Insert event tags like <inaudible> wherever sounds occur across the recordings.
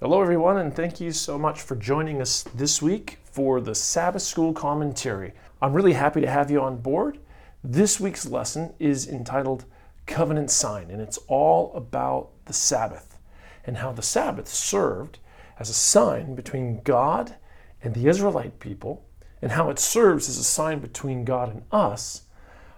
Hello, everyone, and thank you so much for joining us this week for the Sabbath School Commentary. I'm really happy to have you on board. This week's lesson is entitled Covenant Sign, and it's all about the Sabbath and how the Sabbath served as a sign between God and the Israelite people, and how it serves as a sign between God and us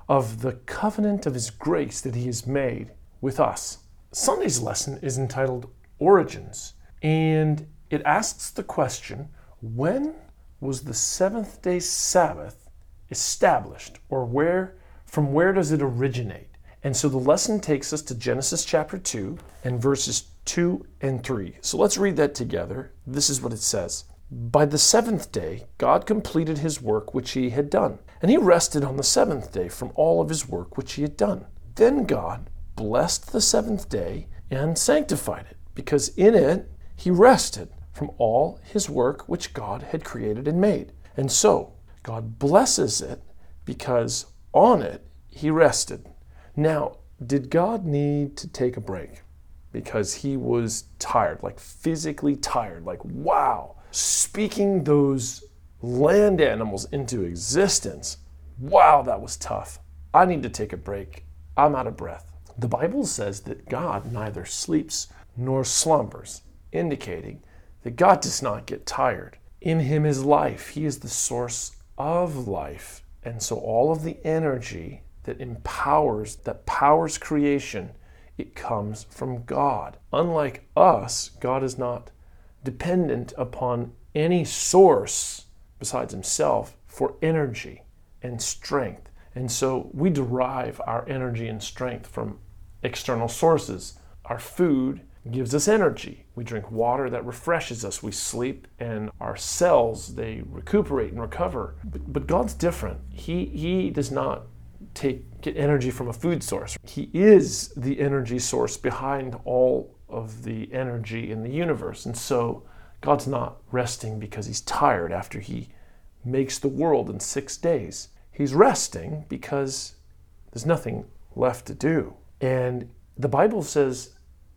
of the covenant of His grace that He has made with us. Sunday's lesson is entitled Origins and it asks the question when was the seventh day Sabbath established, or where from where does it originate? And so the lesson takes us to Genesis chapter 2 and verses 2 and 3. So let's read that together. This is what it says. By the seventh day, God completed his work which he had done, and he rested on the seventh day from all of his work which he had done. Then God blessed the seventh day and sanctified it, because in it he rested from all his work which God had created and made. And so, God blesses it because on it he rested. Now, did God need to take a break? Because he was tired, like physically tired, like, wow, speaking those land animals into existence. Wow, that was tough. I need to take a break. I'm out of breath. The Bible says that God neither sleeps nor slumbers indicating that God does not get tired. In Him is life, He is the source of life. And so all of the energy that empowers, that powers creation, it comes from God. Unlike us, God is not dependent upon any source besides Himself for energy and strength. And so we derive our energy and strength from external sources. Our food gives us energy. We drink water that refreshes us. We sleep and our cells they recuperate and recover. But, but God's different. He he does not take get energy from a food source. He is the energy source behind all of the energy in the universe. And so God's not resting because he's tired after he makes the world in 6 days. He's resting because there's nothing left to do. And the Bible says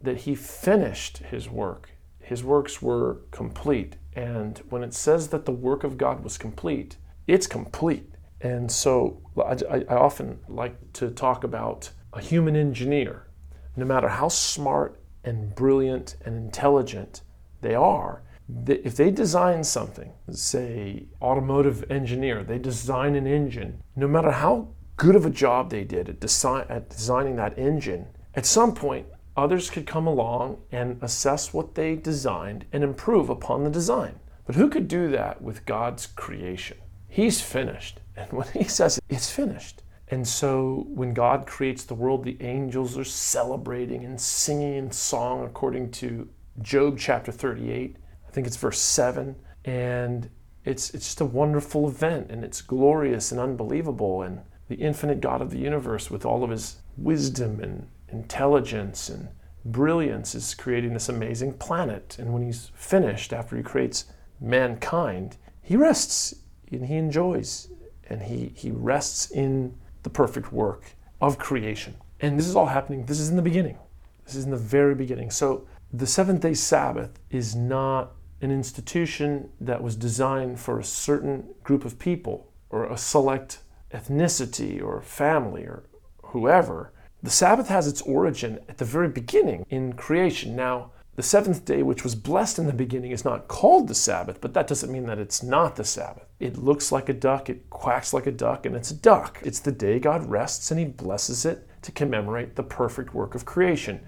that he finished his work. His works were complete. And when it says that the work of God was complete, it's complete. And so I, I often like to talk about a human engineer. No matter how smart and brilliant and intelligent they are, if they design something, say automotive engineer, they design an engine, no matter how good of a job they did at, design, at designing that engine, at some point others could come along and assess what they designed and improve upon the design. But who could do that with God's creation? He's finished. <laughs> And when He says it's finished, and so when God creates the world, the angels are celebrating and singing in song according to Job chapter 38. I think it's verse 7. And it's, it's just a wonderful event and it's glorious and unbelievable. And the infinite God of the universe, with all of his wisdom and intelligence and brilliance is creating this amazing planet. And when he's finished, after he creates mankind, he rests and he enjoys and he, he rests in the perfect work of creation. And this is all happening, this is in the beginning. This is in the very beginning. So the seventh day Sabbath is not an institution that was designed for a certain group of people or a select ethnicity or family or whoever. The Sabbath has its origin at the very beginning in creation. Now, the seventh day, which was blessed in the beginning, is not called the Sabbath, but that doesn't mean that it's not the Sabbath. It looks like a duck, it quacks like a duck, and it's a duck. It's the day God rests and He blesses it to commemorate the perfect work of creation.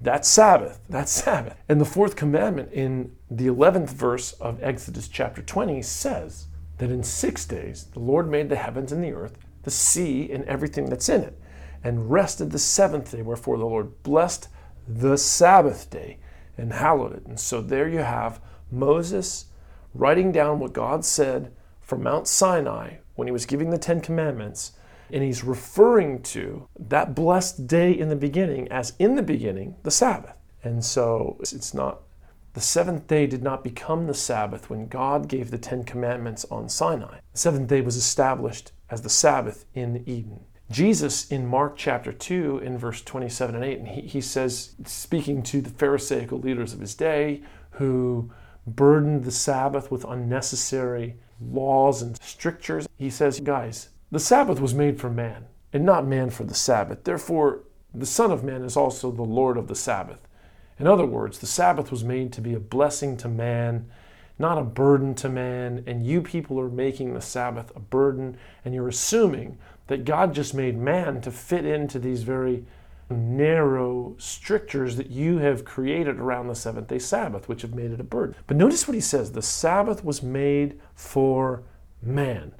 That's Sabbath. <laughs> That's Sabbath. And the fourth commandment in the 11th verse of Exodus chapter 20 says that in six days the Lord made the heavens and the earth, the sea, and everything that's in it and rested the seventh day. Wherefore the Lord blessed the Sabbath day and hallowed it. And so there you have Moses writing down what God said from Mount Sinai when he was giving the Ten Commandments. And he's referring to that blessed day in the beginning as in the beginning, the Sabbath. And so it's not, the seventh day did not become the Sabbath when God gave the Ten Commandments on Sinai. The seventh day was established as the Sabbath in Eden. Jesus in Mark chapter 2, in verse 27 and 8, and he, he says, speaking to the Pharisaical leaders of his day who burdened the Sabbath with unnecessary laws and strictures. He says, guys, the Sabbath was made for man, and not man for the Sabbath. Therefore, the Son of Man is also the Lord of the Sabbath. In other words, the Sabbath was made to be a blessing to man, not a burden to man, and you people are making the Sabbath a burden, and you're assuming that God just made man to fit into these very narrow strictures that you have created around the seventh day Sabbath, which have made it a burden. But notice what he says the Sabbath was made for man.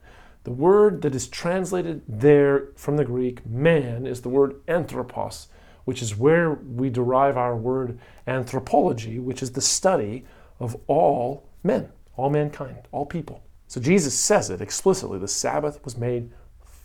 The word that is translated there from the Greek, man, is the word anthropos, which is where we derive our word anthropology, which is the study of all men, all mankind, all people. So Jesus says it explicitly the Sabbath was made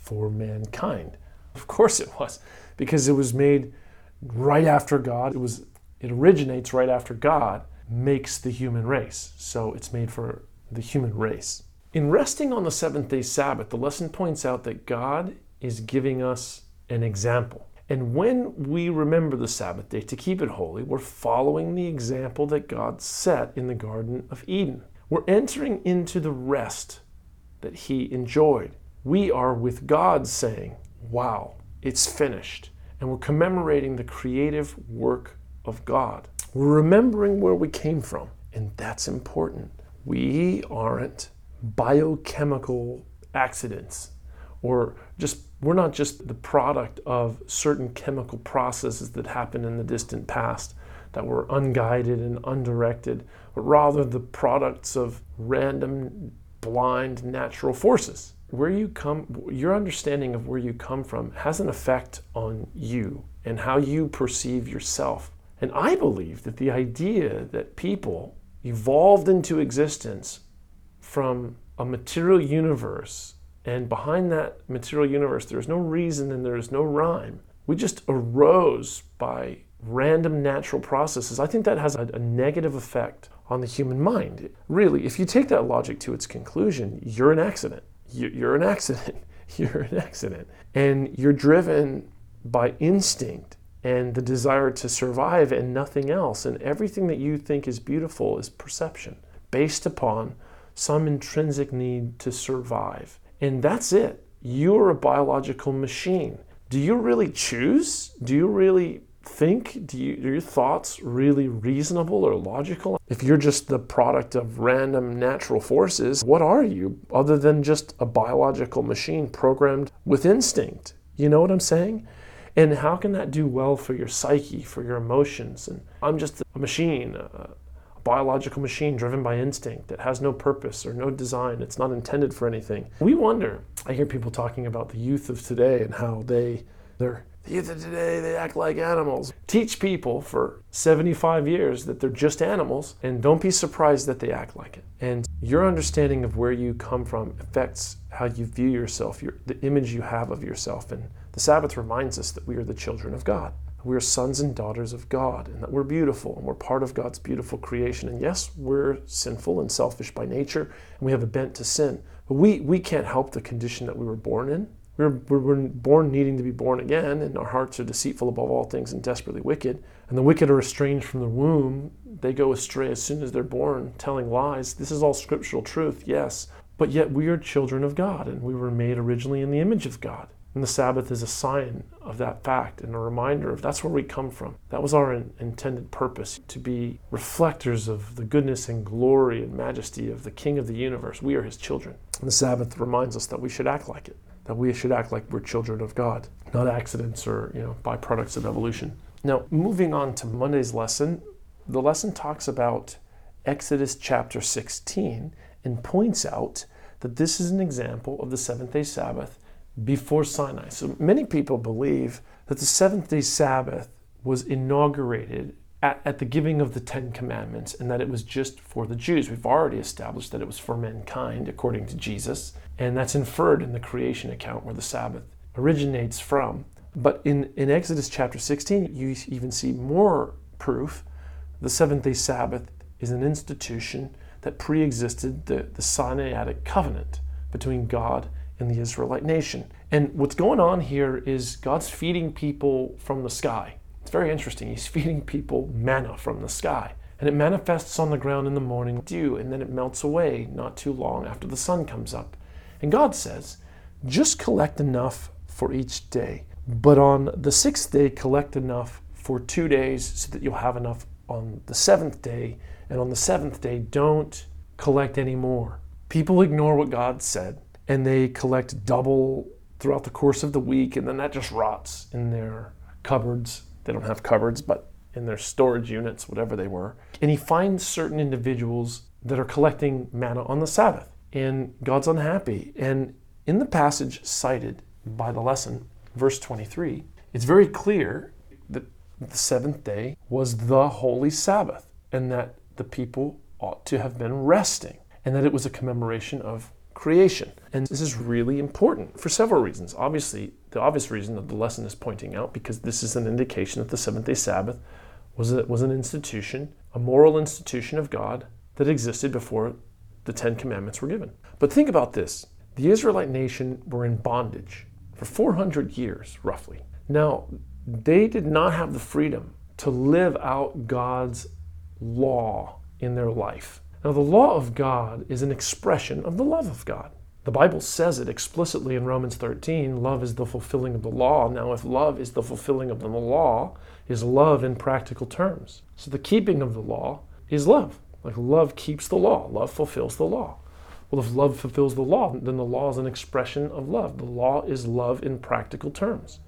for mankind. Of course it was, because it was made right after God. It was it originates right after God makes the human race. So it's made for the human race. In resting on the seventh day Sabbath, the lesson points out that God is giving us an example. And when we remember the Sabbath day to keep it holy, we're following the example that God set in the Garden of Eden. We're entering into the rest that He enjoyed. We are with God saying, Wow, it's finished. And we're commemorating the creative work of God. We're remembering where we came from, and that's important. We aren't biochemical accidents or just we're not just the product of certain chemical processes that happened in the distant past that were unguided and undirected, but rather the products of random, blind natural forces. Where you come, your understanding of where you come from has an effect on you and how you perceive yourself. And I believe that the idea that people evolved into existence from a material universe, and behind that material universe, there's no reason and there's no rhyme. We just arose by random natural processes. I think that has a, a negative effect on the human mind. Really, if you take that logic to its conclusion, you're an accident. You're an accident. <laughs> You're an accident. And you're driven by instinct and the desire to survive and nothing else. And everything that you think is beautiful is perception based upon some intrinsic need to survive. And that's it. You're a biological machine. Do you really choose? Do you really think? Do you, your thoughts really reasonable or logical? If you're just the product of random natural forces, what are you other than just a biological machine programmed with instinct? You know what I'm saying? And how can that do well for your psyche, for your emotions? And I'm just a machine, a, biological machine driven by instinct that has no purpose or no design. It's not intended for anything. We wonder. I hear people talking about the youth of today and how they they're the youth of today they act like animals. Teach people for 75 years that they're just animals and don't be surprised that they act like it. And your understanding of where you come from affects how you view yourself, your, the image you have of yourself. And the Sabbath reminds us that we are the children of God we are sons and daughters of God and that we're beautiful and we're part of God's beautiful creation. And yes, we're sinful and selfish by nature and we have a bent to sin. But we, we can't help the condition that we were born in. We're, we're born needing to be born again, and our hearts are deceitful above all things and desperately wicked. And the wicked are estranged from the womb. They go astray as soon as they're born, telling lies. This is all scriptural truth, yes. But yet we are children of God, and we were made originally in the image of God. And the Sabbath is a sign of that fact and a reminder of that's where we come from. That was our in, intended purpose to be reflectors of the goodness and glory and majesty of the King of the universe. We are his children. And the Sabbath reminds us that we should act like it, that we should act like we're children of God, not accidents or you know byproducts of evolution. Now, moving on to Monday's lesson, the lesson talks about Exodus chapter 16 and points out that this is an example of the seventh day Sabbath before Sinai. So many people believe that the seventh day Sabbath was inaugurated at, at, the giving of the Ten Commandments and that it was just for the Jews. We've already established that it was for mankind, according to Jesus, and that's inferred in the creation account where the Sabbath originates from. But in, in Exodus chapter 16, you even see more proof. The seventh day Sabbath is an institution that pre existed the, the Sinaitic covenant between God and the Israelite nation. And what's going on here is God's feeding people from the sky. It's very interesting. He's feeding people manna from the sky. and it manifests on the ground in the morning, dew, and then it melts away not too long after the sun comes up. And God says, just collect enough for each day. But on the sixth day, collect enough for two days so that you'll have enough on the seventh day. And on the seventh day, don't collect any more. People ignore what God said and they collect double throughout the course of the week, and then that just rots in their cupboards. They don't have cupboards, but in their storage units, whatever they were. And he finds certain individuals that are collecting manna on the Sabbath, and God's unhappy. And in the passage cited by the lesson, verse 23, it's very clear that the seventh day was the holy Sabbath, and that the people ought to have been resting, and that it was a commemoration of creation. And this is really important for several reasons. Obviously, the obvious reason that the lesson is pointing out, because this is an indication that the seventh day Sabbath was, a, was an institution, a moral institution of God that existed before the Ten Commandments were given. But think about this the Israelite nation were in bondage for 400 years, roughly. Now, they did not have the freedom to live out God's law in their life. Now, the law of God is an expression of the love of God. The Bible says it explicitly in Romans 13 love is the fulfilling of the law. Now, if love is the fulfilling of the law, is love in practical terms. So, the keeping of the law is love. Like love keeps the law, love fulfills the law. Well, if love fulfills the law, then the law is an expression of love. The law is love in practical terms.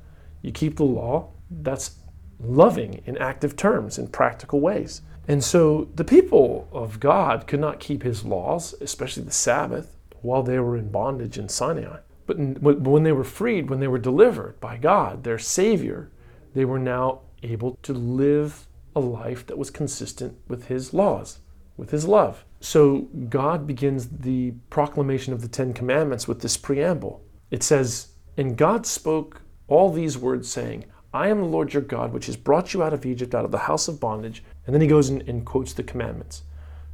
You keep the law, that's loving in active terms, in practical ways. And so the people of God could not keep his laws, especially the Sabbath, while they were in bondage in Sinai. But when they were freed, when they were delivered by God, their Savior, they were now able to live a life that was consistent with his laws, with his love. So God begins the proclamation of the Ten Commandments with this preamble. It says, And God spoke all these words, saying, I am the Lord your God, which has brought you out of Egypt, out of the house of bondage. And then he goes and, and quotes the commandments.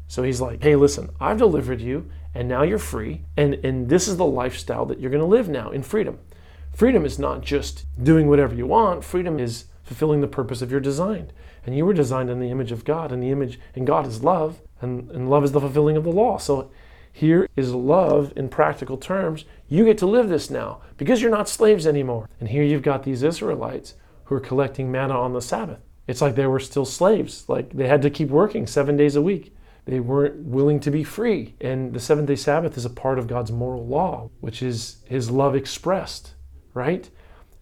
So he's like, hey, listen, I've delivered you, and now you're free. And, and this is the lifestyle that you're going to live now in freedom. Freedom is not just doing whatever you want, freedom is fulfilling the purpose of your design. And you were designed in the image of God, and the image, and God is love, and, and love is the fulfilling of the law. So here is love in practical terms. You get to live this now because you're not slaves anymore. And here you've got these Israelites who are collecting manna on the Sabbath. It's like they were still slaves. Like they had to keep working seven days a week. They weren't willing to be free. And the seventh day Sabbath is a part of God's moral law, which is his love expressed, right?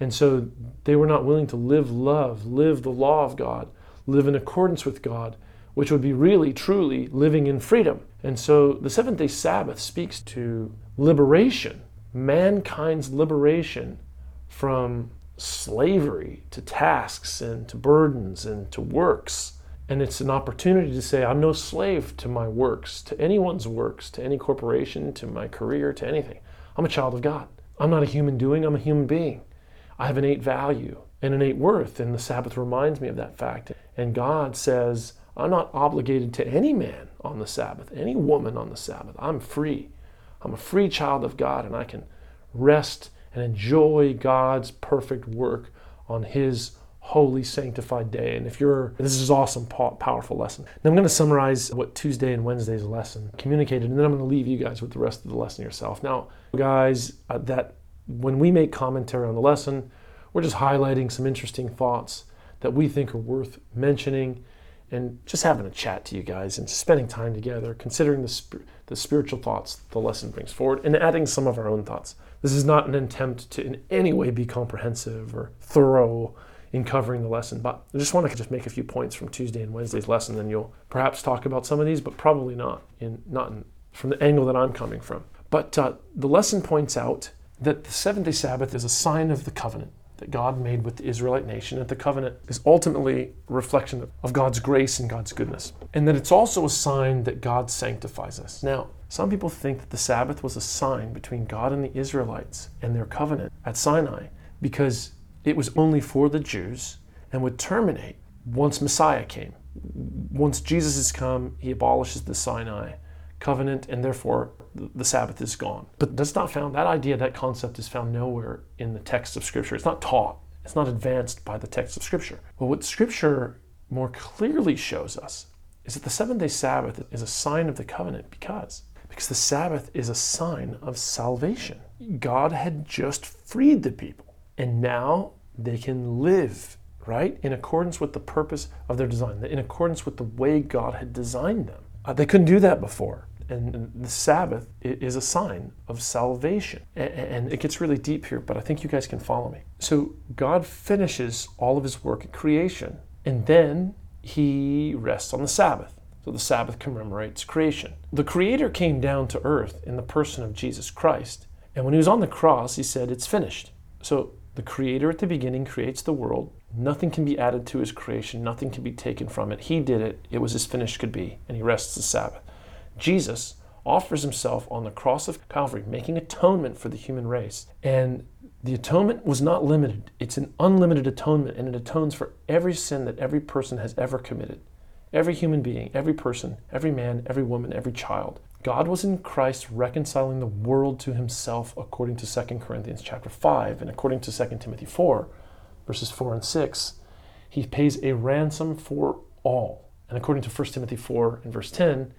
And so they were not willing to live love, live the law of God, live in accordance with God, which would be really, truly living in freedom. And so the seventh day Sabbath speaks to liberation, mankind's liberation from slavery to tasks and to burdens and to works. And it's an opportunity to say, I'm no slave to my works, to anyone's works, to any corporation, to my career, to anything. I'm a child of God. I'm not a human doing, I'm a human being. I have innate value and innate worth, and the Sabbath reminds me of that fact. And God says, I'm not obligated to any man on the Sabbath, any woman on the Sabbath. I'm free. I'm a free child of God, and I can rest and enjoy God's perfect work on His holy, sanctified day. And if you're, this is awesome, powerful lesson. Now I'm going to summarize what Tuesday and Wednesday's lesson communicated, and then I'm going to leave you guys with the rest of the lesson yourself. Now, guys, uh, that when we make commentary on the lesson, we're just highlighting some interesting thoughts that we think are worth mentioning and just having a chat to you guys and spending time together, considering the, sp- the spiritual thoughts the lesson brings forward, and adding some of our own thoughts. This is not an attempt to in any way be comprehensive or thorough in covering the lesson, but I just want to just make a few points from Tuesday and Wednesday's lesson, and you'll perhaps talk about some of these, but probably not in not in, from the angle that I'm coming from. But uh, the lesson points out that the seventh day Sabbath is a sign of the covenant that God made with the Israelite nation, that the covenant is ultimately a reflection of God's grace and God's goodness, and that it's also a sign that God sanctifies us. Now, some people think that the Sabbath was a sign between God and the Israelites and their covenant at Sinai because it was only for the Jews and would terminate once Messiah came. Once Jesus has come, he abolishes the Sinai covenant and therefore the Sabbath is gone. But that's not found, that idea, that concept is found nowhere in the text of Scripture. It's not taught, it's not advanced by the text of Scripture. But what Scripture more clearly shows us is that the seventh day Sabbath is a sign of the covenant because because the Sabbath is a sign of salvation. God had just freed the people, and now they can live, right, in accordance with the purpose of their design, in accordance with the way God had designed them. Uh, they couldn't do that before. And the Sabbath is a sign of salvation. And it gets really deep here, but I think you guys can follow me. So God finishes all of his work at creation, and then he rests on the Sabbath. So the Sabbath commemorates creation. The Creator came down to earth in the person of Jesus Christ. And when he was on the cross, he said, It's finished. So the Creator at the beginning creates the world. Nothing can be added to his creation, nothing can be taken from it. He did it, it was as finished could be, and he rests the Sabbath. Jesus offers himself on the cross of Calvary, making atonement for the human race. And the atonement was not limited, it's an unlimited atonement, and it atones for every sin that every person has ever committed. Every human being, every person, every man, every woman, every child. God was in Christ reconciling the world to himself according to 2 Corinthians chapter 5 and according to 2 Timothy 4 verses 4 and 6. He pays a ransom for all. And according to 1 Timothy 4 and verse 10,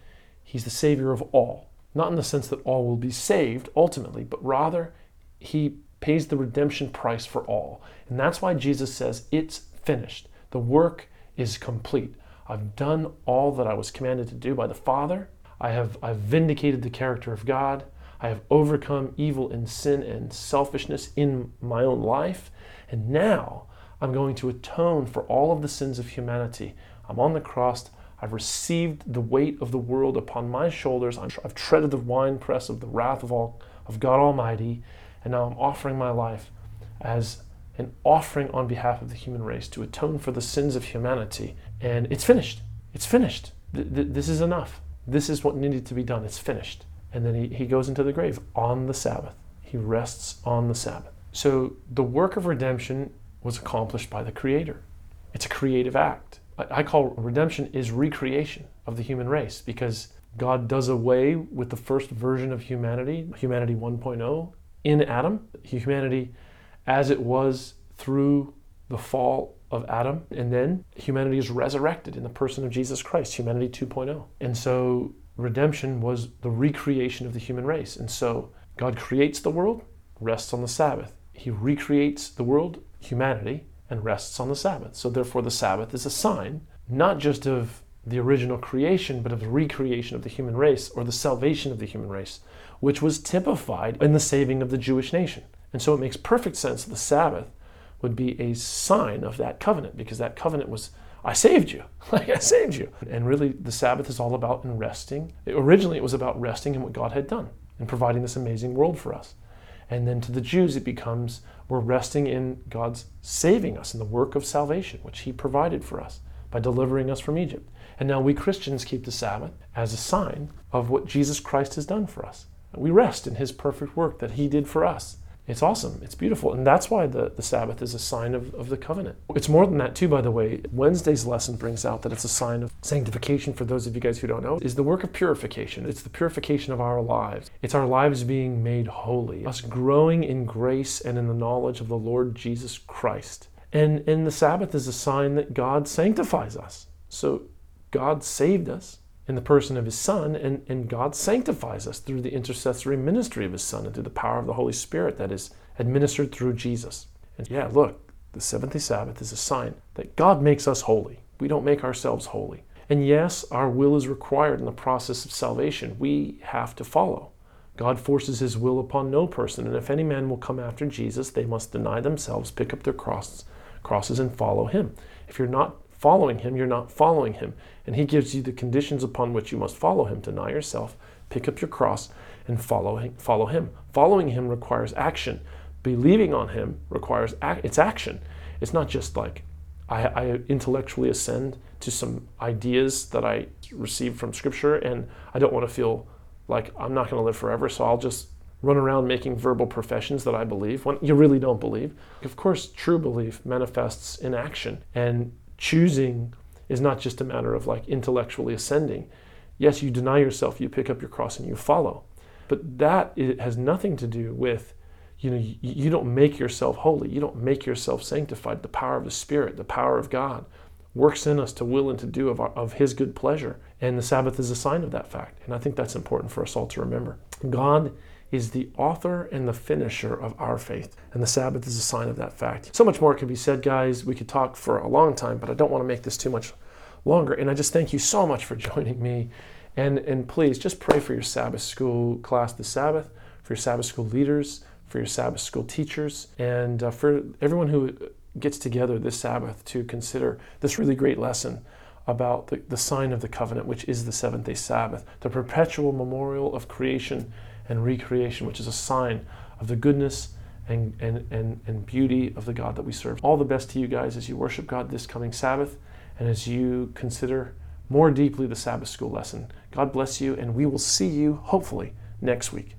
he's the savior of all. Not in the sense that all will be saved ultimately, but rather he pays the redemption price for all. And that's why Jesus says, It's finished. The work is complete. I've done all that I was commanded to do by the Father. I have I've vindicated the character of God. I have overcome evil and sin and selfishness in my own life. And now I'm going to atone for all of the sins of humanity. I'm on the cross. I've received the weight of the world upon my shoulders. i have treaded the winepress of the wrath of all of God Almighty, and now I'm offering my life as an offering on behalf of the human race to atone for the sins of humanity. And it's finished. It's finished. Th- th- this is enough. This is what needed to be done. It's finished. And then he, he goes into the grave on the Sabbath. He rests on the Sabbath. So the work of redemption was accomplished by the Creator. It's a creative act. I, call redemption is recreation of the human race because God does away with the first version of humanity, humanity 1.0, in Adam. Humanity as it was through the fall of Adam. And then humanity is resurrected in the person of Jesus Christ, humanity 2.0. And so redemption was the recreation of the human race. And so God creates the world, rests on the Sabbath. He recreates the world, humanity, and rests on the Sabbath. So therefore, the Sabbath is a sign not just of the original creation, but of the recreation of the human race or the salvation of the human race, which was typified in the saving of the Jewish nation. And so it makes perfect sense that the Sabbath would be a sign of that covenant because that covenant was, I saved you. <laughs> Like, I saved you. And really, the Sabbath is all about in resting. Originally, it was about resting in what God had done and providing this amazing world for us. And then to the Jews, it becomes we're resting in God's saving us in the work of salvation, which He provided for us by delivering us from Egypt. And now we Christians keep the Sabbath as a sign of what Jesus Christ has done for us. We rest in His perfect work that He did for us. It's awesome. It's beautiful. And that's why the, the Sabbath is a sign of, of the covenant. It's more than that, too, by the way. Wednesday's lesson brings out that it's a sign of sanctification for those of you guys who don't know, is the work of purification. It's the purification of our lives. It's our lives being made holy, us growing in grace and in the knowledge of the Lord Jesus Christ. And, and the Sabbath is a sign that God sanctifies us. So God saved us in the person of his Son, and, and God sanctifies us through the intercessory ministry of his Son and through the power of the Holy Spirit that is administered through Jesus. And yeah, look, the seventh day Sabbath is a sign that God makes us holy. We don't make ourselves holy. And yes, our will is required in the process of salvation. We have to follow. God forces his will upon no person, and if any man will come after Jesus, they must deny themselves, pick up their crosses, crosses and follow him. If you're not following him, you're not following him. And he gives you the conditions upon which you must follow him. Deny yourself, pick up your cross, and follow him. Follow him. Following him requires action. Believing on him requires ac- it's action. It's not just like I, I intellectually ascend to some ideas that I received from Scripture, and I don't want to feel like I'm not going to live forever, so I'll just run around making verbal professions that I believe when you really don't believe. Of course, true belief manifests in action, and choosing is not just a matter of like intellectually ascending. Yes, you deny yourself, you pick up your cross and you follow. But that it has nothing to do with, you know, you, you don't make yourself holy. You don't make yourself sanctified. The power of the Spirit, the power of God works in us to will and to do of, our, of His good pleasure. And the Sabbath is a sign of that fact. And I think that's important for us all to remember. God is the author and the finisher of our faith. And the Sabbath is a sign of that fact. So much more could be said, guys. We could talk for a long time, but I don't want to make this too much longer. And I just thank you so much for <laughs> joining me. And, and please just pray for your Sabbath school class this Sabbath, for your Sabbath school leaders, for your Sabbath school teachers, and uh, for everyone who gets together this Sabbath to consider this really great lesson about the, the sign of the covenant, which is the seventh day Sabbath, the perpetual memorial of creation and recreation, which is a sign of the goodness and, and, and, and beauty of the God that we serve. All the best to you guys as you worship God this coming Sabbath and as you consider more deeply the Sabbath school lesson. God bless you, and we will see you hopefully next week.